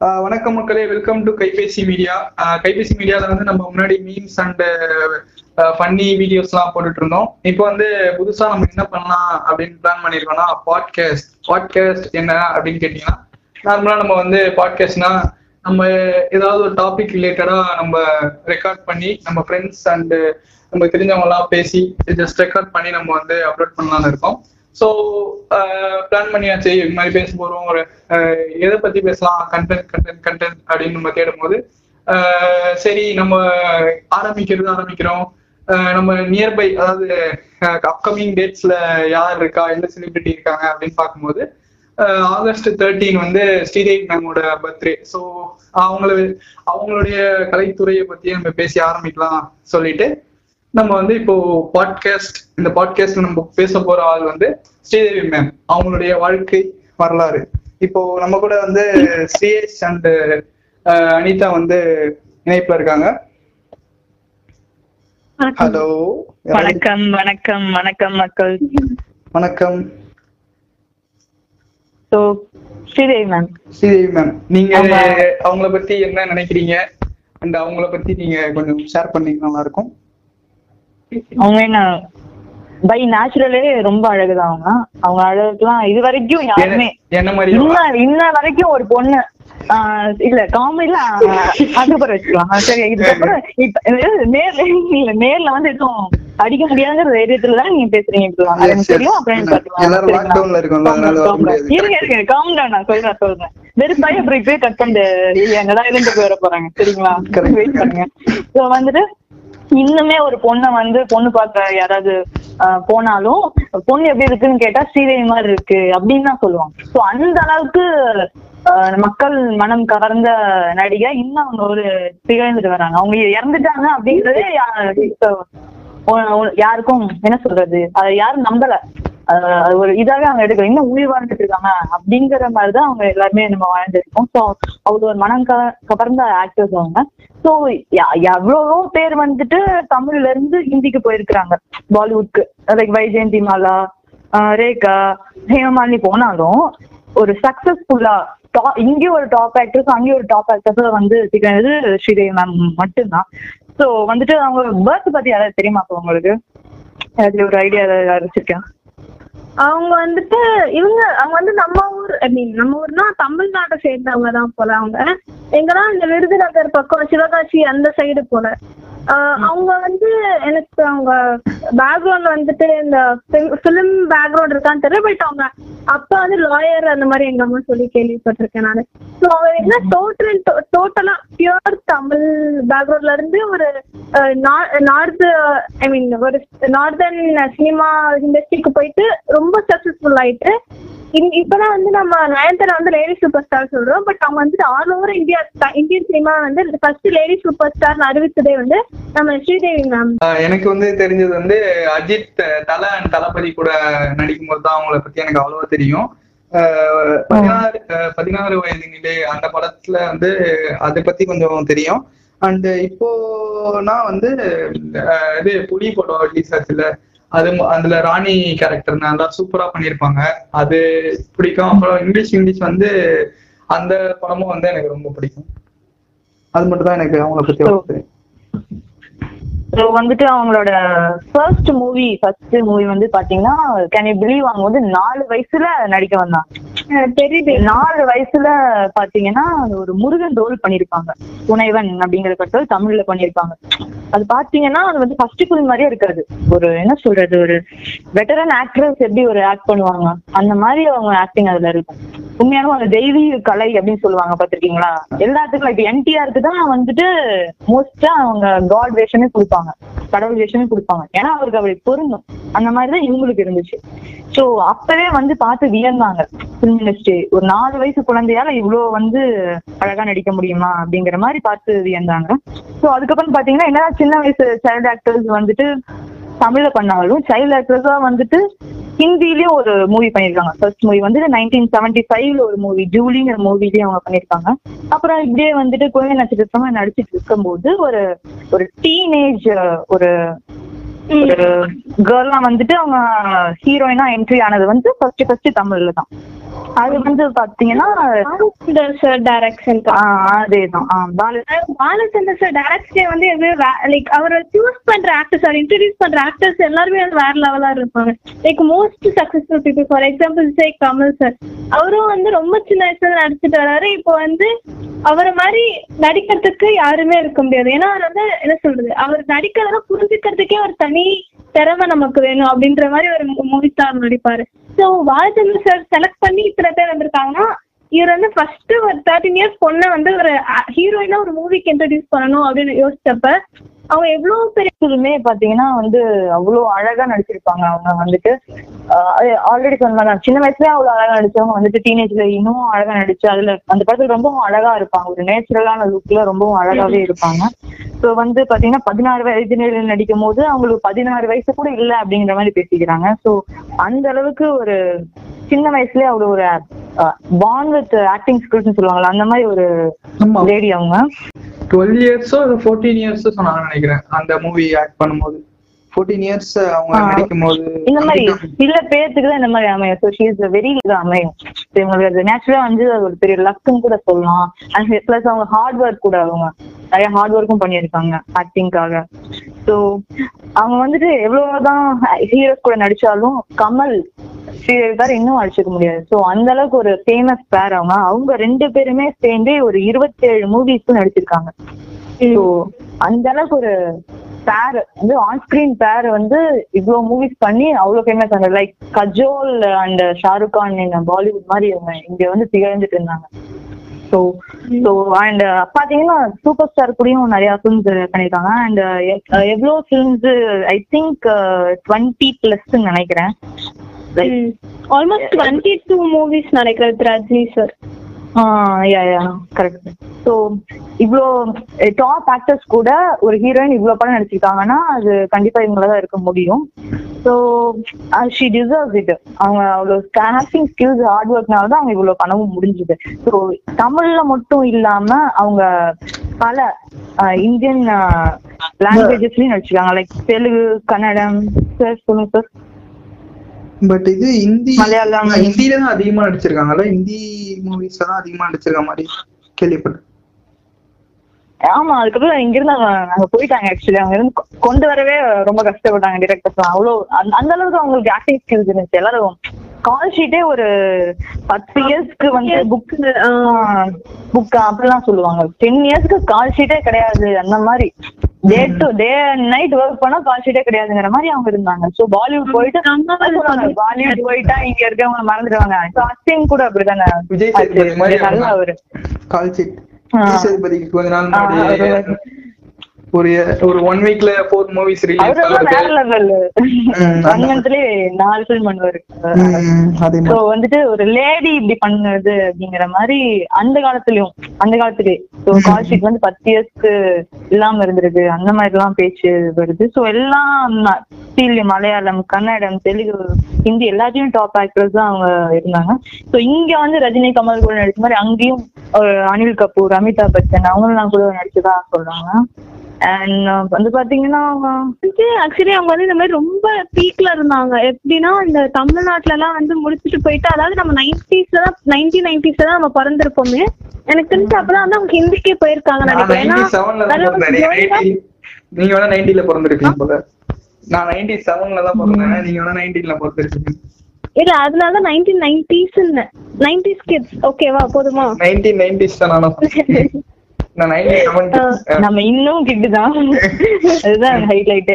வணக்கம் மக்களே. Welcome to Kaipesi media. Kaipesi மீடியால வந்து நம்ம முன்னாடி மீம்ஸ் அண்ட் ஃபன்னி வீடியோஸ்லாம் போட்டுட்டு இருந்தோம். இப்போ வந்து புதுசா நம்ம என்ன பண்ணலாம் அப்படின்னு பிளான் பண்ணிருக்கோம்னா பாட்காஸ்ட் பாட்காஸ்ட் என்ன அப்படின்னு கேட்டீங்கன்னா நார்மலா நம்ம வந்து பாட்காஸ்ட்னா நம்ம ஏதாவது ஒரு டாபிக் ரிலேட்டடா நம்ம ரெக்கார்ட் பண்ணி நம்ம ஃப்ரெண்ட்ஸ் அண்ட் நம்ம தெரிஞ்சவங்க எல்லாம் பேசி ஜஸ்ட் ரெக்கார்ட் பண்ணி நம்ம வந்து அப்லோட் பண்ணலாம்னு இருக்கோம். ஸோ பிளான் uh, பண்ணியாச்சு. இது மாதிரி பேச போறோம். ஒரு எதை பத்தி பேசலாம்? கண்டென்ட் கண்டென்ட் கண்டென்ட் அப்படின்னு நம்ம தேடும் போது சரி நம்ம ஆரம்பிக்கிறது ஆரம்பிக்கிறோம். நம்ம நியர்பை அதாவது அப்கமிங் டேட்ஸ்ல யார் இருக்கா? என்ன செலிபிரிட்டி இருக்காங்க? அப்படின்னு பார்க்கும்போது ஆகஸ்ட் தேர்ட்டீன் வந்து ஸ்ரீதேவி மேமோட பர்த்டே ஸோ அவங்கள அவங்களுடைய கலைத்துறையை பத்தி நம்ம பேசி ஆரம்பிக்கலாம் சொல்லிட்டு நம்ம வந்து இப்போ பாட்காஸ்ட் இந்த பாட்காஸ்ட் நம்ம பேச போற ஆள் வந்து ஸ்ரீதேவி மேம் அவங்களுடைய வாழ்க்கை வரலாறு. இப்போ நம்ம கூட வந்து ஸ்ரீயேஷ் அண்ட் அனிதா வந்து இணைப்புல இருக்காங்க. ஹலோ வணக்கம் வணக்கம் வணக்கம் மக்கள். வணக்கம். So Sridevi ma'am Sridevi ma'am நீங்க. அவங்கள பத்தி என்ன நினைக்கிறீங்க? அண்ட் அவங்கள பத்தி நீங்க கொஞ்சம் ஷேர் பண்ணீங்கன்னா நல்லா இருக்கும். அவங்க என்ன பை நேச்சுரலே ரொம்ப அழகுதான் அவங்க. அவங்க அழகுலாம் இது வரைக்கும் யாருமே என்ன மாதிரி இன்ன இன்ன வரைக்கும் ஒரு பொண்ணு ஆஹ் இல்ல காமெடில அதுக்கப்புறம் வச்சுக்கலாம். சரி இதுக்கப்புறம் இப்ப இது நேர்ல இல்ல நேர்ல வந்து எதுவும் அடிக்க முடியாதுங்கிற தைரியத்துல தான் நீங்க பேசுறீங்க. தெரியும் அப்புறம். இருங்க இருங்க காம் டவுன் நான் சொல்றேன் சொல்றேன். வெறுப்பாய் அப்புறம் இப்பயே கட் பண்ணிட்டு எங்கதான் இருந்து வர போறாங்க. சரிங்களா. வெயிட் பண்ணுங்க. ஸோ வந்துட்டு இன்னுமே ஒரு பொண்ணை வந்து பொண்ணு பார்க்க யாராவது போனாலும் பொண்ணு எப்படி இருக்குன்னு கேட்டா ஸ்ரீதேவி மாதிரி இருக்கு அப்படின்னு தான் சொல்லுவாங்க. ஸோ அந்த அளவுக்கு ஆஹ், மக்கள் மனம் கவர்ந்த நடிகை. இன்னும் அவங்க ஒரு திகழ்ந்துட்டு வராங்க. அவங்க இறந்துட்டாங்க அப்படிங்கறதே யாருக்கும் என்ன சொல்றது? அதை யாரும் நம்பல. ஒரு இதாவே அவங்க எடுக்கல. இன்னும் உயிர் வாழ்ந்துட்டு இருக்காங்க அப்படிங்கிற மாதிரிதான் அவங்க எல்லாருமே நம்ம வாழ்ந்துருக்கோம். ஸோ அவ்வளவு ஒரு மனம் க- கவர்ந்த ஆக்டர்ஸ் அவங்க. ஸோ எவ்வளவோ பேர் வந்துட்டு தமிழ்ல இருந்து ஹிந்திக்கு போயிருக்கிறாங்க. பாலிவுட்க்கு. லைக் வைஜெயந்தி மாலா ரேகா ஹேமமாலினி போனாலும் ஒரு சக்சஸ்ஃபுல்லா இங்கே ஒரு டாப் ஆக்டர்ஸ் அங்கேயும் ஒரு டாப் ஆக்டர்ஸ் வந்து திகழ்ந்தது ஸ்ரீதேவி மேம் மட்டும்தான். ஸோ வந்துட்டு அவங்க பர்த் பத்தி யாராவது தெரியுமா உங்களுக்கு? அதுல ஒரு ஐடியா ஏதாவது வச்சிருக்கேன். அவங்க வந்துட்டு இவங்க அவங்க வந்து நம்ம ஊர் ஐ மீன் நம்ம ஊர்னா தமிழ்நாட்டை சேர்ந்தவங்க தான் போல அவங்க. எங்கன்னா இந்த விருதுநகர் பக்கம் சிவகாசி அந்த சைடு போல. ஆஹ் அவங்க வந்து எனக்கு அவங்க பேக்ரவுண்ட் வந்துட்டு இந்த பிலிம் பேக்ரவுண்ட் இருக்கான்னு தெரியல பட் அவங்க அப்பா வந்து லாயர் அந்த மாதிரி எங்க அம்மா சொல்லி கேள்விப்பட்டிருக்கேன் நான். ஸோ அவங்க என்ன டோட்டல் டோட்டலா பியூர் தமிழ் பேக்ரவுண்ட்ல இருந்து ஒரு நார்த் ஐ மீன் ஒரு நார்தர்ன் சினிமா இண்டஸ்ட்ரிக்கு போயிட்டு ரொம்ப சக்சஸ்ஃபுல் ஆயிட்டு இப்பதான் வந்து நம்ம நயன்தாரா வந்து லேடி சூப்பர் ஸ்டார் சொல்றோம். பட் அவங்க வந்துட்டு all over India Indian cinema வந்து ஃபர்ஸ்ட் லேடி சூப்பர் ஸ்டார் அறிவித்ததே வந்து நம்ம ஸ்ரீதேவி மேம் எனக்கு வந்து தெரிஞ்சது வந்து அஜித் தல அண்ட் தளபதி கூட நடிக்கும் போது தான் அவங்கள பத்தி எனக்கு அவ்வளவு தெரியும். பதினாறு பதினாறு வயதுங்களே அந்த படத்துல வந்து அதை பத்தி கொஞ்சம் தெரியும். அண்ட் இப்போ நான் வந்து இது புலி படம் ரிலீஸ் ஆச்சுல அது அதுல ராணி கேரக்டர் நல்லா சூப்பரா பண்ணியிருப்பாங்க. அது பிடிக்கும். அப்புறம் இங்கிலீஷ் இங்கிலீஷ் வந்து அந்த படமும் வந்து எனக்கு ரொம்ப பிடிக்கும். அது மட்டும் தான் எனக்கு அவங்கள பத்தி தெரியும். ஸோ வந்துட்டு அவங்களோட ஃபர்ஸ்ட் மூவி ஃபர்ஸ்ட் மூவி வந்து பாத்தீங்கன்னா கேன் யூ பிலீவ் அவங்க வந்து நாலு வயசுல நடிக்க வந்தாங்க. தெரியுது. நாலு வயசுல பாத்தீங்கன்னா ஒரு முருகன் ரோல் பண்ணிருப்பாங்க. துணைவன் அப்படிங்கிற கட்டல் தமிழ்ல பண்ணிருப்பாங்க. அது பாத்தீங்கன்னா அது வந்து ஃபர்ஸ்ட் ஃபிலிம் மாதிரியே இருக்காது. ஒரு என்ன சொல்றது ஒரு வெட்டரன் ஆக்ட்ரஸ் எப்படி ஒரு ஆக்ட் பண்ணுவாங்க? அந்த மாதிரி அவங்க ஆக்டிங் அதுல இருக்கும். உண்மையான அந்த தெய்வீக கலை அப்படின்னு சொல்லுவாங்க பாத்திருக்கீங்களா எல்லாத்துக்கும் இப்ப என்டிஆருக்கு தான் வந்துட்டு மோஸ்டா அவங்க காட் வேஷமே கொடுப்பாங்க. கடவுள் வேஷமே கொடுப்பாங்க. ஏன்னா அவருக்கு அப்படி பொருந்தும். அந்த மாதிரிதான் இவங்களுக்கு இருந்துச்சு. சோ அப்பவே வந்து பார்த்து வியந்தாங்க. பிலிம் இண்டஸ்ட்ரி ஒரு நாலு வயசு குழந்தையால இவ்வளவு வந்து அழகா நடிக்க முடியுமா? அப்படிங்கிற மாதிரி பார்த்து வியந்தாங்க. சோ அதுக்கப்புறம் பாத்தீங்கன்னா என்னன்னா சின்ன வயசு சைல்டு ஆக்டர்ஸ் வந்துட்டு தமிழ்ல பண்ணாலும் சைல்டு ஆக்டர்ஸா வந்துட்டு ஹிந்திலயும் ஒரு மூவி பண்ணிருக்காங்க. ஃபர்ஸ்ட் மூவி வந்து நைன்டீன் செவன்டி ஃபைவ்ல ஒரு மூவி ஜூலிங்கிற மூவிலயும் அவங்க பண்ணிருக்காங்க. அப்புறம் இப்படியே வந்துட்டு குழந்தை நட்சத்திரமா நடிச்சிட்டு இருக்கும்போது ஒரு ஒரு டீனேஜ் ஒரு ஒரு கேர்லாம் வந்துட்டு அவங்க ஹீரோயினா என்ட்ரி ஆனது வந்து ஃபர்ஸ்ட் ஃபர்ஸ்ட் தமிழ்ல தான் அது வந்து பாத்தீங்கன்னா சார் டைரக்ஷன் அதேதான். பாலச்சந்தர் சார் டைரக்ஷன் வந்து லைக் அவர் சூஸ் பண்ற ஆக்டர்ஸ் அவர் இன்ட்ரடியூஸ் பண்ற ஆக்டர்ஸ் எல்லாருமே வந்து வேற லெவலா இருப்பாங்க. Like most successful people for example say Kamal sir அவரும் வந்து ரொம்ப சின்ன வயசுல நடிச்சிட்டு வராரு. இப்போ வந்து அவரை மாதிரி நடிக்கிறதுக்கு யாருமே இருக்க முடியாது. ஏன்னா அவர் வந்து என்ன சொல்றது? அவர் நடிக்கிறத புரிஞ்சுக்கிறதுக்கே ஒரு தனி திறமை நமக்கு வேணும் அப்படின்ற மாதிரி ஒரு மூவி ஸ்டார் நடிப்பாரு. ஸோ பாலச்சந்திர சார் செலக்ட் பண்ணி இத்தனை பேர் வந்திருக்காங்கன்னா இவர் வந்து ஃபர்ஸ்ட் ஒரு தேர்ட்டின் இயர்ஸ் பொண்ணை வந்து ஒரு ஹீரோயினா ஒரு மூவிக்கு இன்ட்ரடியூஸ் பண்ணணும் அப்படின்னு யோசிச்சப்ப அவங்க எவ்வளவு பெரிய எப்போதுமே பாத்தீங்கன்னா வந்து அவ்வளவு அழகா நடிச்சிருப்பாங்க. அவங்க வந்துட்டு ஆல்ரெடி சொன்ன சின்ன வயசுலயே அவ்வளவு அழகா நடிச்சவங்க வந்துட்டு டீனேஜ்ல இன்னும் அழகா நடிச்சு அதுல அந்த படத்துல ரொம்பவும் அழகா இருப்பாங்க. ஒரு நேச்சுரலான லுக்ல ரொம்பவும் அழகாவே இருப்பாங்க. ஸோ வந்து பாத்தீங்கன்னா பதினாறு வயது நடிக்கும் போது அவங்களுக்கு பதினாறு வயசு கூட இல்ல அப்படிங்கிற மாதிரி பேசிக்கிறாங்க. ஸோ அந்த அளவுக்கு ஒரு சின்ன வயசுலயே அவ்வளவு ஒரு பாண்ட் வித் ஆக்டிங் ஸ்கில்ஸ்னு சொல்லுவாங்கல்ல அந்த மாதிரி ஒரு லேடி அவங்க. டுவெல் இயர்ஸோ ஃபோர்டீன் இயர்ஸோ சொன்னாங்க நினைக்கிறேன் அந்த மூவி ஆக்ட் பண்ணும்போது. ஃபோர்டீன் இயர்ஸ் அவங்க. நடிக்கும் போது இந்த மாதிரி சில பேர்த்துக்கு தான் இந்த மாதிரி அமையும். ஸோ ஷீ இஸ் வெரி இது அமையும். இவங்களுக்கு அது நேச்சுரலா வந்து அது ஒரு பெரிய லக்குன்னு கூட சொல்லலாம். அண்ட் பிளஸ் அவங்க ஹார்ட் ஒர்க் கூட அவங்க. நிறைய ஹார்ட் ஒர்க்கும் பண்ணியிருக்காங்க ஆக்டிங்காக ஸோ அவங்க வந்துட்டு எவ்வளவுதான் ஹீரோஸ் கூட நடிச்சாலும் கமல் ஸ்ரீதர் இன்னும் அடிச்சுக்க முடியாது. ஸோ அந்த அளவுக்கு ஒரு ஃபேமஸ் பேர் அவங்க. அவங்க ரெண்டு பேருமே சேர்ந்து ஒரு இருபத்தேழு மூவிஸ்க்கும் நடிச்சிருக்காங்க. ஸோ அந்த அளவுக்கு ஒரு பேர் வந்து ஆன் ஸ்கிரீன் பேர் வந்து இவ்வளவு மூவிஸ் பண்ணி அவ்வளவு ஃபேமஸ் ஆனது. லைக் கஜோல் அண்ட் ஷாருக் கான் பாலிவுட் மாதிரி அவங்க இங்க வந்து திகழ்ந்துட்டு இருந்தாங்க. ஸோ ஸோ அண்ட் பாத்தீங்கன்னா சூப்பர் ஸ்டார் கூடயும் நிறைய ஃபிலிம்ஸ் பண்ணியிருக்காங்க அண்ட் எவ்வளோ films uh, I think twenty plus நினைக்கிறேன். ஆல்மோஸ்ட் டுவெண்ட்டி டூ மூவிஸ் நினைக்கிறது ரஜினி சார் கரெக்ட் ஸோ இவ்வளோ டாப் ஆக்டர்ஸ் கூட ஒரு ஹீரோயின் இவ்வளோ படம் நடிச்சிருக்காங்கன்னா அது கண்டிப்பா இவங்களால தான் இருக்க முடியும். ஸோ ஷி டிசர்வ் இட் அவங்க அவ்வளோ ஆக்டிங் ஸ்கில்ஸ் ஹார்ட் ஒர்க்னால தான் அவங்க இவ்வளோ பண்ணவும் முடிஞ்சுது. ஸோ தமிழ்ல மட்டும் இல்லாம அவங்க பல இந்தியன் லாங்குவேஜஸ்லயும் நடிச்சிருக்காங்க. லைக் தெலுங்கு கன்னடம் சார் சொல்லுங்க சார் பட் இது ஹிந்தி மலையாளம். ஹிந்தில தான் அதிகமா நடிச்சிருக்காங்கல்ல? ஹிந்தி மூவிஸ்ல தான் அதிகமா நடிச்சிருக்க மாதிரி கேள்விப்பட்டேன். ஆமா அதுக்கப்புறம் இங்க இருந்து அவங்க அங்க போயிட்டாங்க ஆக்சுவலி அவங்க இருந்து கொண்டு வரவே ரொம்ப கஷ்டப்பட்டாங்க டிரெக்டர்ஸ் அவ்வளோ அந்த அந்த அளவுக்கு அவங்களுக்கு ஆக்டிங் ஸ்கில்ஸ் இருந்துச்சு. எல்லாரும் கால் ஷீட்டே ஒரு பத்து இயர்ஸ்க்கு வந்து புக் புக் அப்படிலாம் சொல்லுவாங்க. டென் இயர்ஸ்க்கு கால் ஷீட்டே கிடையாது அந்த மாதிரி. Day to day night work பண்ணா கால் ஷீட்டே கிடையாதுங்கிற மாதிரி அவங்க இருந்தாங்க. சோ பாலிவுட் போயிட்டு பாலிவுட் போயிட்டா இங்க இருக்கவங்க மறந்துடுவாங்க. அஸ்டின் கூட அப்படிதானே? விஜய் சேதுபதி மாதிரி நல்ல அவரு. கால்ஷீட் சேதுபதிக்கு கொஞ்ச நாள் ஒரு ஒரு ஒன் வீக்ல ஃபோர் மூவிஸ் ரிலீஸ் ஒன் மந்த்லயே நாலு ஃபில்ம் பண்ணுவாரு. சோ வந்துட்டு ஒரு லேடி இப்படி பண்ணுது அப்படிங்கிற மாதிரி அந்த காலத்துலயும் அந்த காலத்துலயே சோ கால் ஷீட் வந்து பத்து இயர்ஸ்க்கு இல்லாம இருந்திருக்கு. அந்த மாதிரி எல்லாம் பேச்சு வருது. சோ எல்லாம் தமிழ் மலையாளம் கன்னடம் தெலுங்கு ஹிந்தி எல்லாத்தையும் டாப் ஆக்டர்ஸ் தான் அவங்க இருந்தாங்க. சோ இங்க வந்து ரஜினி கமல் கூட நடிச்ச மாதிரி அங்கேயும் அனில் கபூர் அமிதாப் பச்சன் அவங்கெல்லாம் கூட நடிச்சதா சொல்றாங்க. அண்ட் வந்து பாத்தீங்கன்னா ஆக்சுவலி அவங்க வந்து இந்த மாதிரி ரொம்ப பீக்ல இருந்தாங்க. எப்படின்னா இந்த தமிழ்நாட்டுல எல்லாம் வந்து முடிச்சுட்டு போயிட்டு அதாவது நம்ம நைன்டிஸ்ல தான் நைன்டீன் நைன்டிஸ்ல தான் நம்ம பிறந்திருப்போமே. எனக்கு தெரிஞ்சு அப்பதான் வந்து அவங்க ஹிந்திக்கே போயிருக்காங்க நான் நினைக்கிறேன். தான் நீங்க 90 நீங்க வேணா நைன்டில பிறந்திருக்கீங்க போல. நான் நைன்டி செவன்ல தான் பிறந்தேன். நீங்க வேணா நைன்டீன்ல பிறந்திருக்கீங்க இல்ல அதனால நைன்டீன் நைன்டிஸ் நைன்டிஸ் கிட்ஸ் ஓகேவா போதுமா? நைன்டீன் நைன்டிஸ் தான் நானும் நம்ம இன்னும் கிட்டு தான் அதுதான் ஹைலைட்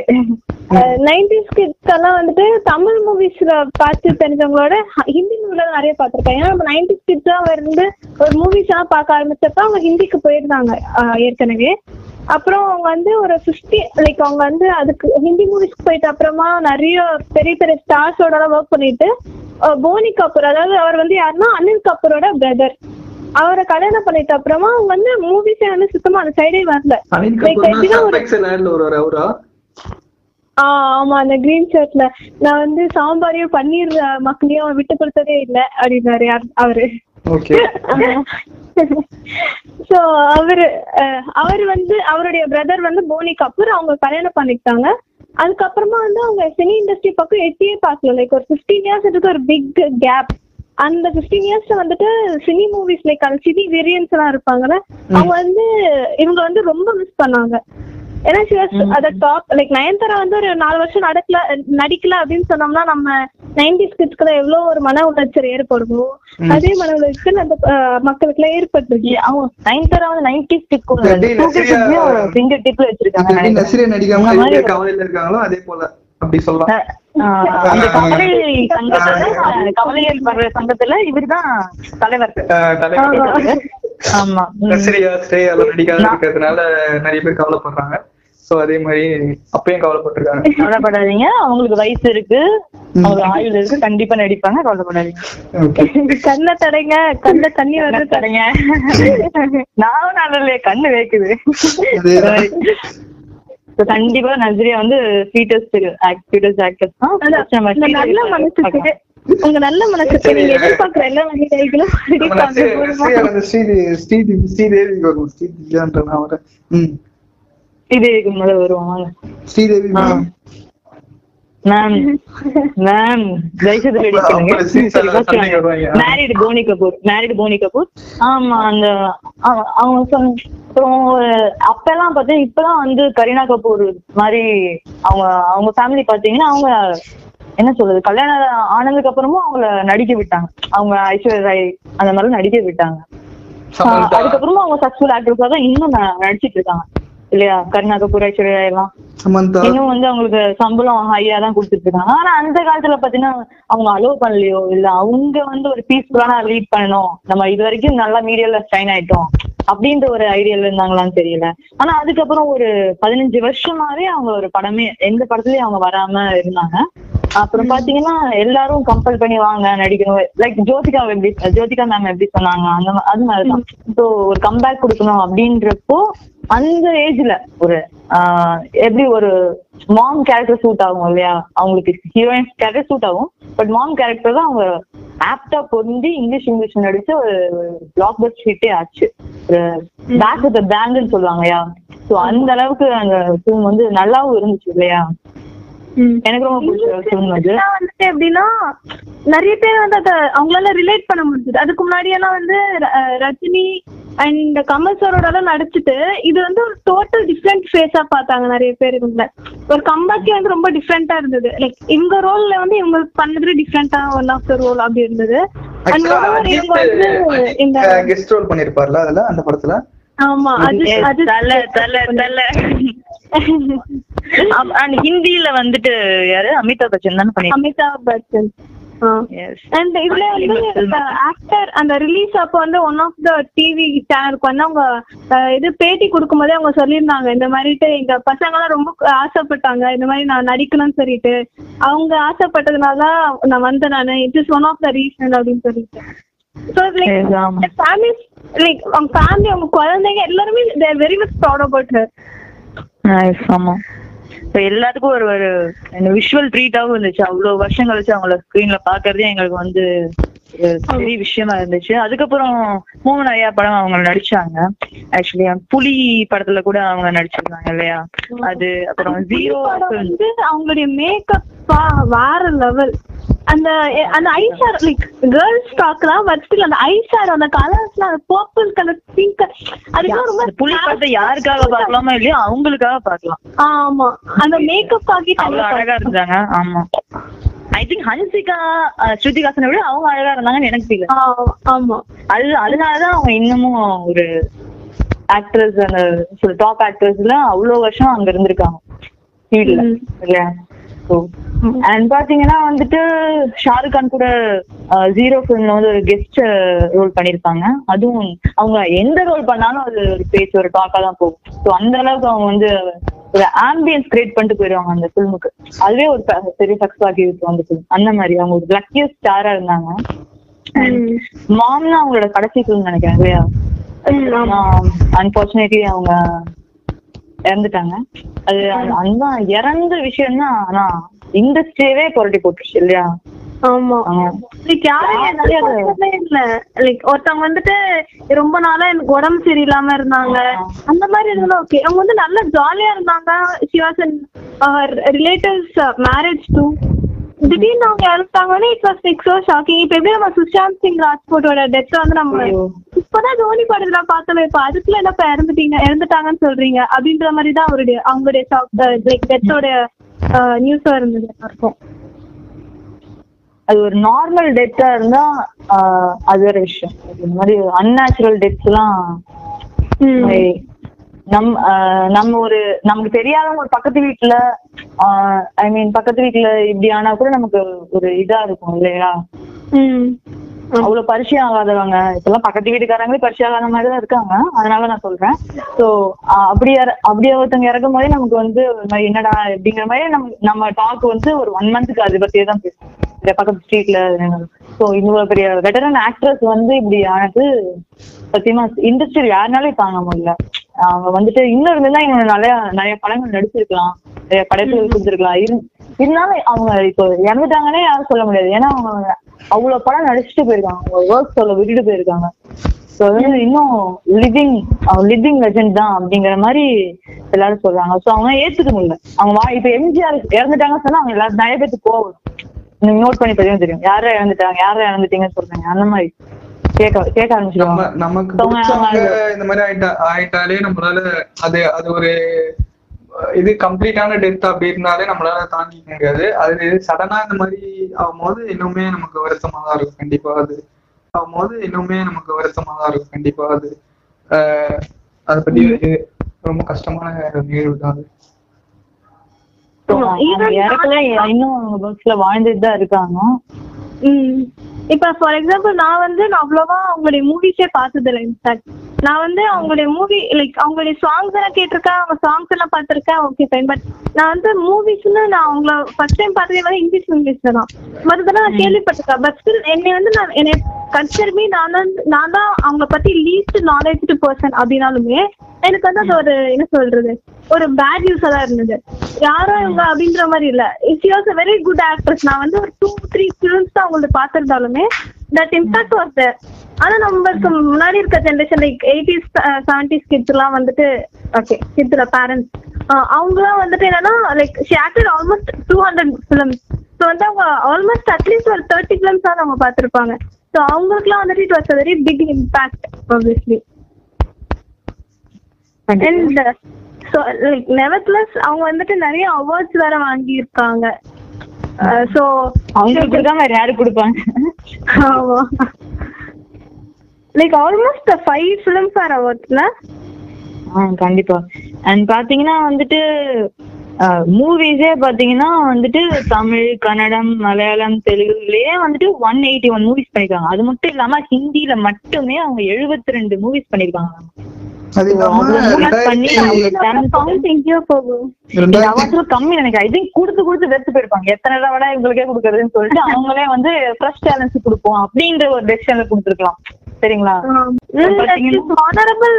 நைன்டிஸ் கிட்ஸ் எல்லாம் வந்துட்டு தமிழ் மூவிஸ்ல பார்த்து தெரிஞ்சவங்களோட ஹிந்தி மூவில நிறைய பார்த்திருக்கேன் ஏன்னா நம்ம நைன்டிஸ் கிட்ஸ் எல்லாம் வந்து ஒரு மூவிஸ் எல்லாம் பார்க்க ஆரம்பிச்சப்ப அவங்க ஹிந்திக்கு போயிருந்தாங்க ஆஹ் ஏற்கனவே. அப்புறம் அவங்க வந்து ஒரு ஃபிஃப்டி லைக் அவங்க வந்து அதுக்கு ஹிந்தி மூவிஸ்க்கு போயிட்டு அப்புறமா நிறைய பெரிய பெரிய ஸ்டார்ஸோட ஒர்க் பண்ணிட்டு போனி கபூர் அதாவது அவர் வந்து யாருன்னா அனில் கபூரோட பிரதர் அவரை கல்யாணம் பண்ணிட்ட அப்புறமா வந்து மூவிஸே வந்து சுத்தமா அந்த சைடே வரல. ஆமா அந்த கிரீன் ஷர்ட்ல நான் வந்து சாம்பாரையும் பன்னீர் மக்களையும் விட்டு கொடுத்ததே இல்ல அப்படின்னாரு அவரு. சோ அவரு அவர் வந்து அவருடைய பிரதர் வந்து போனி கபூர் அவங்க கல்யாணம் பண்ணிக்கிட்டாங்க. அதுக்கப்புறமா வந்து அவங்க சினி இண்டஸ்ட்ரி பக்கம் எட்டியே பார்க்கல. லைக் ஒரு ஃபிஃப்டீன் இயர்ஸ் இருக்கு ஒரு பிக் கேப் அந்த 15 இயர்ஸ்ல வந்துட்டு சினி மூவிஸ் லைக் அந்த சினி வேரியன்ஸ் எல்லாம் இருப்பாங்கல்ல அவங்க வந்து இவங்க வந்து ரொம்ப மிஸ் பண்ணாங்க. ஏன்னா was அத டாப் லைக் நயன்தாரா வந்து ஒரு நாலு வருஷம் நடக்கல நடிக்கல அப்படின்னு சொன்னோம்னா நம்ம நைன்டிஸ் கிட்ஸ்க்குள்ள எவ்வளவு ஒரு மன உளைச்சல் ஏற்படுமோ அதே மன உளைச்சல் அந்த அஹ், மக்களுக்குள்ள ஏற்பட்டுருக்கு அவங்க நைன்தரா வந்து நைன்டி நசிரியா- ஒரு ஃபிங்கர் டிப்ல வச்சிருக்காங்க நடிக்காம அதே போல. அப்படி சொல்லலாம். கவலைகள் வர்ற சங்கத்துல இவர்தான் தலைவர். ஆமா. நடிக்காத இருக்கிறதுனால நிறைய பேர் கவலைப்படுறாங்க. சோ அதே மாதிரி அப்பயும் கவலைப்பட்டிருக்காங்க. கவலைப்படாதீங்க. அவங்களுக்கு வயசு இருக்கு. அவங்களுக்கு ஆயுள் இருக்கு. கண்டிப்பா நடிப்பாங்க. கவலைப்படாதீங்க. ஓகே. கண்ணை தடைங்க. கண்ணை தண்ணி வர்றது தரங்க நானும் நல்ல கண்ணு வேக்குது. கண்டிப்பா நஜ்ரியா வந்து ஸ்வீட்டஸ்ட் ஸ்வீட்டஸ்ட் ஆக்டர்ஸ் தான். நல்ல மனசுக்கு. உங்க நல்ல மனசுக்கு நீங்க எதிர்பார்க்கிற எல்லா மனிதர்களும் நம்ம நசிரியா நசிரியா வந்து ஸ்ரீ ஸ்ரீ ஸ்ரீதேவி வரும் ஸ்ரீ மேம் மேம் தயவுசெய்து ரெடி. பண்ணுங்க. மேரிடு போனி கபூர் மேரிடு போனி கபூர் ஆமா அந்த அவ- அவங்க சொன்ன அப்புறம் அப்பெல்லாம் பார்த்தீங்கன்னா இப்பெல்லாம் வந்து கரீனா கபூர் மாதிரி அவங்க அவங்க ஃபேமிலி பாத்தீங்கன்னா அவங்க என்ன சொல்றது கல்யாணம் ஆனதுக்கு அப்புறமும் அவங்கள நடிக்க விட்டாங்க. அவங்க ஐஸ்வர்யா ராய் அந்த மாதிரி நடிக்க விட்டாங்க. ஆஹ் சமந்தா அதுக்கப்புறமா அவங்க சக்சஸ்ஃபுல் ஆக்டர்ஸா தான் இன்னும் நடிச்சிட்டு இருக்காங்க. இல்லையா? கருணா கபூர் ஐஸ்வர்யா ராய் எல்லாம் இன்னும் வந்து அவங்களுக்கு சம்பளம் ஹையா தான் கொடுத்துட்டு இருக்காங்க ஆனா அந்த காலத்துல பாத்தீங்கன்னா அவங்க அலோவ் பண்ணலையோ? இல்ல அவங்க வந்து ஒரு பீஸ்ஃபுல்லான லீட் பண்ணணும். நம்ம இது வரைக்கும் நல்லா மீடியால ஸ்டைன் ஆயிட்டோம். அப்படின்ற ஒரு ஐடியால இருந்தாங்களான்னு தெரியல. ஆனா அதுக்கப்புறம் ஒரு பதினஞ்சு வருஷமாவே அவங்க ஒரு படமே எந்த படத்துலயும் அவங்க வராம இருந்தாங்க. அப்புறம் பாத்தீங்கன்னா எல்லாரும் கம்பல் பண்ணி வாங்க நடிக்கணும். லைக் ஜோதிகா எப்படி ஜோதிகா மேம் எப்படி சொன்னாங்க அந்த அது மாதிரிதான். ஸோ ஒரு கம்பேக் கொடுக்கணும் அப்படின்றப்போ அந்த ஏஜ்ல ஒரு எப்படி ஒரு மாம் கேரக்டர் சூட் ஆகும் இல்லையா? அவங்களுக்கு ஹீரோயின் கேரக்டர் சூட் ஆகும். பட் மாம் கேரக்டர் தான் அவங்க ஆப்டா பொருந்தி இங்கிலீஷ் இங்கிலீஷ் நடிச்ச ஒரு பிளாக் பஸ்ட் ஹிட்டே ஆச்சு. பேக் வித் பேங்குன்னு சொல்லுவாங்க இல்லையா? ஸோ அந்த அளவுக்கு அந்த ஃபிலிம் வந்து நல்லாவும் இருந்துச்சு இல்லையா? எனக்கு ரொம்ப பிடிச்ச ஃபிலிம் அது. இதெல்லாம் வந்துட்டு எப்படின்னா நிறைய பேர் வந்து அத அவங்களால ரிலேட் பண்ண முடிஞ்சது. அதுக்கு முன்னாடி எல்லாம் வந்து ரஜினி அண்ட் கமல் சாரோட எல்லாம் நடிச்சுட்டு இது வந்து ஒரு டோட்டல் டிஃப்ரெண்ட் ஃபேஸா பார்த்தாங்க நிறைய பேர் இவங்க ஒரு கம்பேக்கே வந்து ரொம்ப டிஃப்ரெண்டா இருந்தது. லைக் இவங்க ரோல்ல வந்து இவங்க பண்ணது டிஃப்ரெண்டா ஒன் ஆஃப் த ரோல் அப்படி இருந்தது. அண்ட் இவங்க வந்து இந்த கெஸ்ட் ரோல் பண்ணிருப்பார்ல அதுல அந்த படத்துல? ஆமா அது அது தல தல தல. அண்ட் ஹிந்தில வந்துட்டு யாரு? அமிதாப் பச்சன் தானே பண்ணி அமிதாப் பச்சன். அண்ட் இதுல வந்து ஆக்டர் அந்த ரிலீஸ் அப்போ வந்து ஒன் ஆஃப் த டிவி சேனலுக்கு வந்து அவங்க இது பேட்டி கொடுக்கும்போதே அவங்க சொல்லியிருந்தாங்க இந்த மாதிரிட்டு எங்க பசங்க எல்லாம் ரொம்ப ஆசைப்பட்டாங்க இந்த மாதிரி நான் நடிக்கணும்னு சொல்லிட்டு. அவங்க ஆசைப்பட்டதுனால தான் நான் வந்தேன் நான். It is one of the reason அப்படின்னு சொல்லிட்டு. ஸோ லைக் ஆமா. ஃபேமிலி லைக் அவங்க ஃபேமிலி அவங்க குழந்தைங்க எல்லாருமே they're very much proud about her ஆமா. எல்லாத்துக்கும் ஒரு ஒரு விஷுவல் ட்ரீட்டாவும் இருந்துச்சு. அவ்வளவு வருஷம் கழிச்சு அவங்கள ஸ்க்ரீன்ல பாக்குறதே எங்களுக்கு வந்து பெரிய விஷயமா இருந்துச்சு. அதுக்கப்புறம் மோகன் ஐயா படம் அவங்க நடிச்சாங்க. ஆக்சுவலி புலி படத்துல கூட அவங்க நடிச்சிருந்தாங்க இல்லையா? அது அப்புறம் ஜீரோ வந்து அவங்களுடைய மேக்கப் வேற லெவல் அந்த அந்த ஐஷார் லைக் கேர்ள்ஸ் டாக்லாம் பட் ஸ்டில் அந்த ஐஷார் அந்த கலர்ஸ்லாம் அந்த பர்பிள் கலர் பிங்க் அதுக்கெல்லாம் ரொம்ப புலி படத்தை யாருக்காக பார்க்கலாமா இல்லையா? அவங்களுக்காக பார்க்கலாம். ஆமா. அந்த மேக்கப் ஆகி அழகா இருந்தாங்க. ஆமா. ஐ திங்க் ஹன்சிகா ஸ்ருதிகாசனை விட அவங்க அழகா இருந்தாங்கன்னு எனக்கு ஃபீல் ஆமா. அது அதனாலதான் அவங்க இன்னமும் ஒரு ஆக்ட்ரஸ் அந்த டாப் ஆக்ட்ரஸ்ல அவ்வளவு வருஷம் அங்க இருந்திருக்காங்க. ஃபீல்ட்ல ம். இல்லையா ஸோ அண்ட் பாத்தீங்கன்னா வந்துட்டு ஷாருக் கான் கூட ஜீரோ ஃபிலிம்ல வந்து ஒரு கெஸ்ட் ரோல் பண்ணிருப்பாங்க அதுவும் அவங்க எந்த ரோல் பண்ணாலும் அது ஒரு பேச்சு ஒரு டாக்கா தான் போகும். ஸோ அந்த அளவுக்கு அவங்க வந்து ஒரு ஆம்பியன்ஸ் கிரியேட் பண்ணிட்டு போயிடுவாங்க அந்த ஃபிலிமுக்கு அதுவே ஒரு பெரிய சக்ஸஸ் ஆகி இருக்கும் அந்த ஃபிலிம் அந்த மாதிரி அவங்க ஒரு லக்கியஸ்ட் ஸ்டாரா இருந்தாங்க. மாம்னா அவங்களோட கடைசி ஃபிலிம் நினைக்கிறேன் இல்லையா? அன்பார்ச்சுனேட்லி அவங்க இறந்துட்டாங்க. அது அந்த- இறந்த விஷயம் தான் ஆனா இண்டஸ்ட்ரியவே புரட்டி போட்டுருச்சு இல்லையா? ஆமா. லைக் இல்ல. லைக் ஒருத்தவங்க வந்துட்டு ரொம்ப நாளா எனக்கு உடம்பு சரியில்லாம இருந்தாங்க. அந்த மாதிரி இருந்தாலும் ஓகே அவங்க வந்து நல்ல ஜாலியா இருந்தாங்க she was relatives marriage to திடீர்னு அவங்க இறந்துட்டாங்கன்னு it was like so shocking இப்ப எப்படி நம்ம சுஷாந்த் சிங் ராஜ்போட்டோட டெத் வந்து நம்ம. இப்பதான் தோனி படத்துல பார்த்தோம் இப்ப அதுக்குள்ள என்னப்பா இறந்துட்டீங்க இறந்துட்டாங்கன்னு சொல்றீங்க அப்படின்ற மாதிரி தான் அவருடைய அவங்களுடைய லைக் டெத்தோட நியூஸா இருந்தது எல்லாருக்கும். அது ஒரு நார்மல் டெத்தா இருந்தா அது வேற விஷயம். இந்த மாதிரி அன்நேச்சுரல் ஏய், நம் நம்ம ஒரு நமக்கு தெரியாதவங்க ஒரு பக்கத்து வீட்டுல ஐ மீன் பக்கத்து வீட்டுல இப்படி ஆனா கூட நமக்கு ஒரு இதா இருக்கும் இல்லையா? அவ்வளவு பரிச்சயம் ஆகாதவங்க இப்பெல்லாம் பக்கத்து வீட்டுக்காரங்களே பரிச்சயம் ஆகாத மாதிரி தான் இருக்காங்க. அதனால நான் சொல்றேன். சோ அப்படி இற- அப்படி ஒருத்தவங்க இறக்கும் போதே நமக்கு வந்து என்னடா அப்படிங்கிற மாதிரி நம்ம நம்ம டாக் வந்து ஒரு ஒன் மந்த்துக்கு அதை பத்தியே தான் பேசுவோம். பக்கத்து ஸ்ட்ரீட்ல சோ இவ்வளவு பெரிய வெட்டரன் ஆக்ட்ரஸ் வந்து இப்படி ஆனது சத்தியமா இண்டஸ்ட்ரி யாருனாலும் தாங்க முடியல. அவங்க வந்துட்டு இன்னும் இருந்துதான் இவங்க நிறைய நிறைய படங்கள் நடிச்சிருக்கலாம். நிறைய படைப்புகள் கொடுத்துருக்கலாம். இரு இருந்தாலும் அவங்க இப்போ இறந்துட்டாங்கன்னே யாரும் சொல்ல முடியாது. ஏன்னா அவங்க அவ்வளவு படம் நடிச்சுட்டு போயிருக்காங்க. அவங்க ஒர்க் சொல்ல விட்டுட்டு போயிருக்காங்க. ஸோ வந்து இன்னும் லிவிங் லிவிங் லெஜெண்ட் தான் அப்படிங்கிற மாதிரி எல்லாரும் சொல்றாங்க. ஸோ அவங்க ஏத்துக்க முடியல. அவங்க வா இப்ப எம்ஜிஆர் இறந்துட்டாங்கன்னு சொன்னா அவங்க எல்லாரும் நிறைய பேருக்கு நீங்க நோட் பண்ணி பார்த்தீங்கன்னா தெரியும். யாரை இறந்துட்டாங்க? யாரை இறந்துட்டீங்கன்னு சொல்றாங்க? அந்த மாதிரி. கேட்க கேட்க நம்ம ஆரம்பிச்சிருவாங்க நமக்கு இந்த மாதிரி ஆயிட்டா ஆயிட்டாலே நம்மளால அது அது ஒரு இது கம்ப்ளீட்டான டெத் அப்படி இருந்தாலே நம்மளால தாங்கிக்க முடியாது. அது சடனா இந்த மாதிரி ஆகும்போது இன்னுமே நமக்கு வருத்தமா தான் இருக்கும். கண்டிப்பா அது ஆகும்போது இன்னுமே நமக்கு வருத்தமா தான் இருக்கும். கண்டிப்பா அது. அதை பத்தி ரொம்ப கஷ்டமான நிகழ்வு தான் அது. இன்னும் வாழ்ந்துட்டு தான் இருக்காங்க. ம். இப்ப ஃபார் எக்ஸாம்பிள் நான் வந்து நான் அவ்வளவா அவங்களுடைய மூவிஸே பார்த்தது இல்லை இன்ஃபேக்ட் நான் வந்து அவங்களுடைய மூவி லைக் அவங்களுடைய சாங்ஸ் எல்லாம் கேட்டிருக்கேன் அவங்க சாங்ஸ் எல்லாம் பார்த்திருக்கேன் ஓகே ஃபைன் பட் நான் வந்து மூவிஸ்னு நான் அவங்கள ஃபர்ஸ்ட் டைம் பார்த்ததே வந்து இங்கிலீஷ் இங்கிலீஷ்ல தான். மறுதடவை நான் கேள்விப்பட்டிருக்கேன். பட் ஸ்டில் என்னை வந்து நான் என்னை கன்சிடர் மீ நான் தான் நான் தான் அவங்கள பத்தி லீஸ்ட் நாலேஜ் பர்சன் அப்படின்னாலுமே எனக்கு வந்து அது ஒரு என்ன சொல்றது ஒரு பேட் யூஸா தான் இருந்தது. யாரோ இவங்க அப்படின்ற மாதிரி இல்ல. It's was a very good actress நான் வந்து ஒரு டூ த்ரீ ஃபிலிம்ஸ் தான் அவங்களுக்கு பார்த்திருந்தாலுமே தட் இம்பாக்ட் வாஸ் தேர் ஆனா நம்மளுக்கு முன்னாடி இருக்க generation like eighties seventies kids எல்லாம் வந்துட்டு ஓகே கிட்ஸ்ல பேரண்ட்ஸ் அவங்கலாம் வந்துட்டு என்னன்னா like she acted almost two hundred films so வந்து அவங்க ஆல்மோஸ்ட் அட்லீஸ்ட் ஒரு தேர்ட்டி ஃபிலிம்ஸ் தான் அவங்க பார்த்திருப்பாங்க. ஸோ அவங்களுக்குலாம் வந்துட்டு it was a very big impact obviously and like nevertheless அவங்க வந்துட்டு நிறைய அவார்ட்ஸ் வேற வாங்கியிருக்காங்க. ஸோ அவங்களுக்கு கொடுக்காம வேற யாரு கொடுப்பாங்க? ஆமா. Like almost five films or அவார்ட்ஸ்ல கண்டிப்பா. அண்ட் பாத்தீங்கன்னா வந்துட்டு மூவிஸே பாத்தீங்கன்னா வந்துட்டு தமிழ் கன்னடம் மலையாளம் தெலுங்குலயே வந்துட்டு ஒன் எயிட்டி ஒன் மூவிஸ் பண்ணிருக்காங்க. அது மட்டும் இல்லாம ஹிந்தில மட்டுமே அவங்க எழுபத்தி ரெண்டு மூவிஸ் பண்ணிருக்காங்க. ரெண்டாயிரத்தி அவசரம் கம்மி நினைக்கிறேன் ஐ திங்க் கொடுத்து கொடுத்து வெறுத்து போயிருப்பாங்க. எத்தனை தடவை இவங்களுக்கே கொடுக்கறதுன்னு சொல்லிட்டு அவங்களே வந்து ஃப்ரெஷ் சேலஞ்ச் கொடுப்போம் அப்படின்ற ஒரு டெசிஷன்ல கொடுத்துருக்கலாம். சரிங்களா? ஆனரபிள்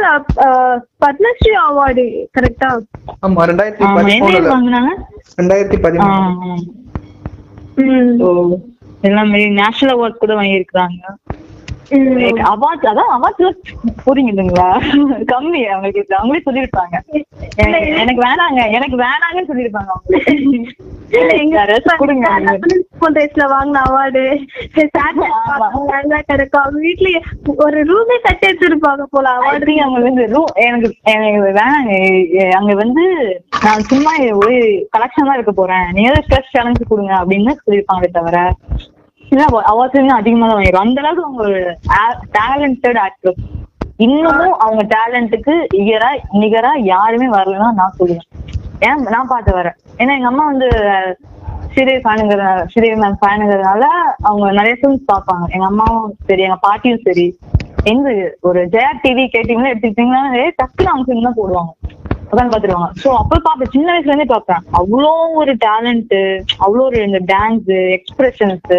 பத்மஸ்ரீ அவார்டு கரெக்டா ஆமா ரெண்டாயிரத்தி பதிமூணுல. வாங்கினாங்க? ரெண்டாயிரத்தி ஆ, பதிமூணு எல்லாமே நேஷனல் அவார்ட் கூட வாங்கியிருக்காங்க அவார்ட்ஸ் அதான் அவார்ட்ஸ் புரியுதுங்களா கம்மி அவங்களுக்கு அவங்களே சொல்லியிருப்பாங்க. எனக்கு வேணாங்க எனக்கு வேணாங்கன்னு அவங்க கொடுங்க. ஸ்கூல் டேஸ்ல வாங்கின அவார்டு. கிடைக்கும். வீட்லயே ஒரு ரூமே கட்டி எடுத்துருப்பாங்க போல அவார்டு அவங்க வந்து ரூ எனக்கு எனக்கு வேணாங்க. அங்க வந்து நான் சும்மா ஒரு கலெக்ஷன் தான் இருக்க போறேன். நீங்க ஸ்ட்ரெஸ் சேலஞ்சு கொடுங்க அப்படின்னு சொல்லியிருப்பாங்களே தவிர அவார்ட்ஸ் இன்னும் அதிகமா தான் வாங்கிடும் அந்த அளவுக்கு அவங்க ஒரு டேலண்டட் ஆக்டர் இன்னமும் அவங்க டேலண்ட்டுக்கு இயரா நிகரா யாருமே வரலன்னா நான் சொல்லுவேன். ஏன்? நான் பார்த்து வரேன். ஏன்னா எங்க அம்மா வந்து சீரியல் ஃபேனுங்கிற சீரியல் மேம் ஃபேனுங்கிறதுனால அவங்க நிறைய ஃபிலிம்ஸ் பார்ப்பாங்க. எங்க அம்மாவும் சரி எங்க பாட்டியும் சரி. எங்க ஒரு ஜெயா டிவி கேட்டிங்கன்னா எடுத்துக்கிட்டீங்கன்னா டக்குனு அவங்க ஃபிலிம் தான் போடுவாங்க. உட்காந்து பாத்துருவாங்க சோ அப்ப பாப்பேன் சின்ன வயசுல இருந்தே பாப்பேன் அவ்வளோ ஒரு டேலண்ட் அவ்வளோ ஒரு இந்த டான்ஸ் எக்ஸ்பிரஷன்ஸ்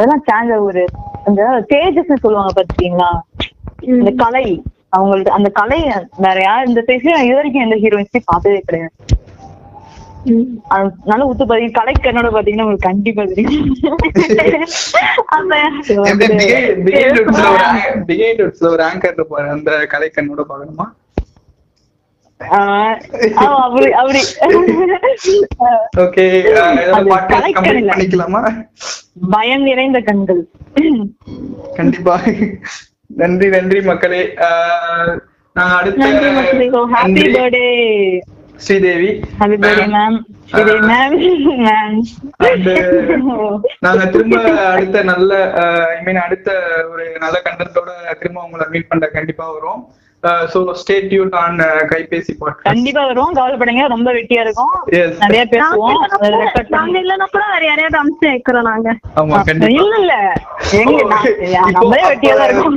அதெல்லாம் சேஞ்ச ஒரு அந்த தேஜஸ் சொல்லுவாங்க பாத்தீங்களா? இந்த கலை அவங்களுக்கு அந்த கலை வேற யார் இந்த பேசி இது வரைக்கும் எந்த ஹீரோயின்ஸையும் பார்த்ததே கிடையாது. அதனால உத்து பாதி கலை கண்ணோட பாத்தீங்கன்னா உங்களுக்கு கண்டிப்பா தெரியும். அந்த ஒரு ஆங்கர் அந்த கலை கண்ணோட பாக்கணுமா? பயம் நிறைந்த கண்கள். கண்டிப்பா. நன்றி நன்றி மக்களே. நாங்க அடுத்த நன்றி மக்களே. ஹாப்பி நன்றி. Birthday Sridevi. Happy birthday ma'am நாங்க திரும்ப அடுத்த நல்ல ஐ மீன் அடுத்த ஒரு நல்ல கண்டென்ட்டோட திரும்ப உங்களை மீட் பண்ண கண்டிப்பா வரும். So stay tune on Kaipesi podcast. கண்டிப்பா வரும். கவலைப்படுங்க ரொம்ப வெட்டியா இருக்கும். Yes. நிறைய பேசுவோம் நாங்க இல்லைன்னா கூட வேற யாரையாவது அனுப்பிச்சு வைக்கிறோம் நாங்க. ஆமா கண்டிப்பா. இல்ல இல்ல. எங்க நம்மளே வெட்டியா தான் இருக்கோம்.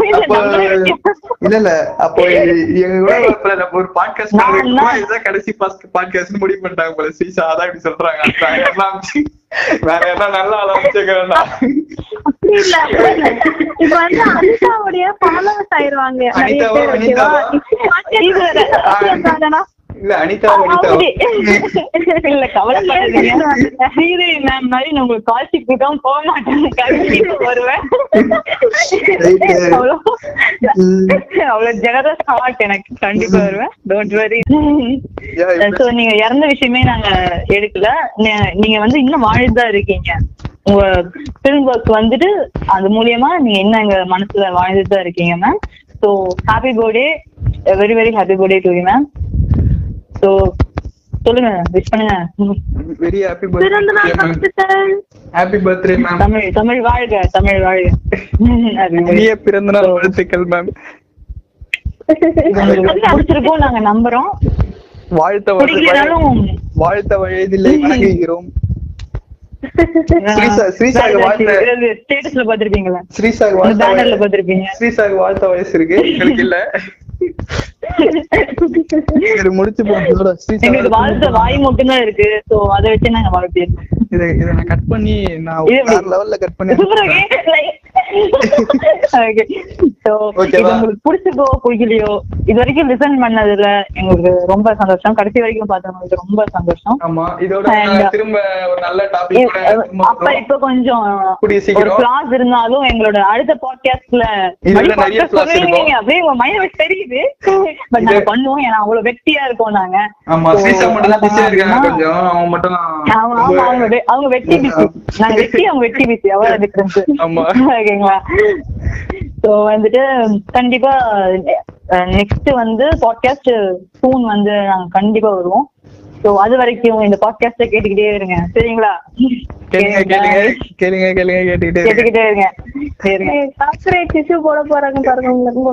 இல்ல, இல்ல. அப்போ எங்க கூட ஒரு- நம்ம ஒரு பாட்காஸ்ட் என்ன- இதுதான் கடைசி பாட்காஸ்ட் முடிவு பண்ணிட்டாங்க போல. ஸ்ரீசா அதான் இப்படி சொல்றாங்க. வேற யாரெல்லாம் நல்லா அப்படி இல்ல அப்படி இல்ல. இப்ப வந்து அனிதாவுடைய ஃபாலோவர்ஸ் ஆயிருவாங்க. நிறைய பேர் ஓகேவா? இது. இல்ல அனிதா அனிதா. அப்படி. இல்ல கவலைப்படாதீங்க. ஸ்ரீதேவி மேம் மாதிரி நான் உங்களுக்கு கால் ஷீட் கொடுக்காம போக மாட்டேன். கண்டிப்பா வருவேன். அவ்வளோ. அவ்வளவு ஜெகதஸ் ஹார்ட் எனக்கு. கண்டிப்பா வருவேன். டோன்ட் வரி சோ நீங்க இறந்த விஷயமே நாங்க எடுக்கல. நீங்க வந்து இன்னும் வாழ்ந்து தான் இருக்கீங்க. உங்க ஃபிலிம் ஒர்க் வந்துட்டு அது மூலியமா நீங்க என்ன எங்க மனசுல வாழ்ந்துட்டு தான் இருக்கீங்க ma'am so happy birthday very very happy birthday to you ma'am so சொல்லுங்க விஷ் பண்ணுங்க. Very happy birthday. Happy birthday ma'am Tamil Tamil வாழ்க தமிழ் வாழ்க. அது இனிய பிறந்த நாள் வாழ்த்துக்கள் மேம் பிடிச்சிருக்கும் நாங்க நம்புறோம். வாழ்த்த வாழ்த்த வயதில்லை வணங்குகிறோம் ஸ்ரீசாக் வாழ்த்த வயசு- இருக்கு. எங்களுக்கு இல்ல. முடிச்சு வாழ்த்த வாய் மட்டும் தான் இருக்கு. சோ அதை வச்சு நாங்க வாழ்த்திருக்கோம். இதை கட் பண்ணி நான் லெவல்ல கட் பண்ணி உங்களுக்கு பிடிச்சிருக்கோ பிடிக்கலையோ இது வரைக்கும் லிசன் பண்ணதுல எங்களுக்கு ரொம்ப சந்தோஷம். கடைசி வரைக்கும் பார்த்தவங்களுக்கு ரொம்ப சந்தோஷம். அப்ப இப்ப கொஞ்சம் ஒரு. கிளாஸ் இருந்தாலும் எங்களோட அடுத்த பாட்காஸ்ட்ல இருக்கும். அப்படியே உங்க மைண்ட் தெரியுது. பட் நாங்க பண்ணுவோம். ஏன்னா அவ்வளவு வெட்டியா இருக்கோம் நாங்க. அவங்க வெட்டி பிசி நாங்க வெட்டி அவங்க வெட்டி பிசி அவ்வளவு டிஃபரன்ஸ் ஆமா. சோ வந்துட்டு கண்டிப்பா நெக்ஸ்ட் வந்து பாட்காஸ்ட் சூன் வந்து நாங்க கண்டிப்பா வருவோம். சோ அது வரைக்கும் இந்த பாட்காஸ்ட கேட்டுக்கிட்டே இருங்க. சரிங்களா? கேளுங்க கேளுங்க கேளுங்க கேளுங்க கேட்டுக்கிட்டே இருங்க. கார்ப்பரேட் டிஷ்யூ போட போறாங்க பாருங்க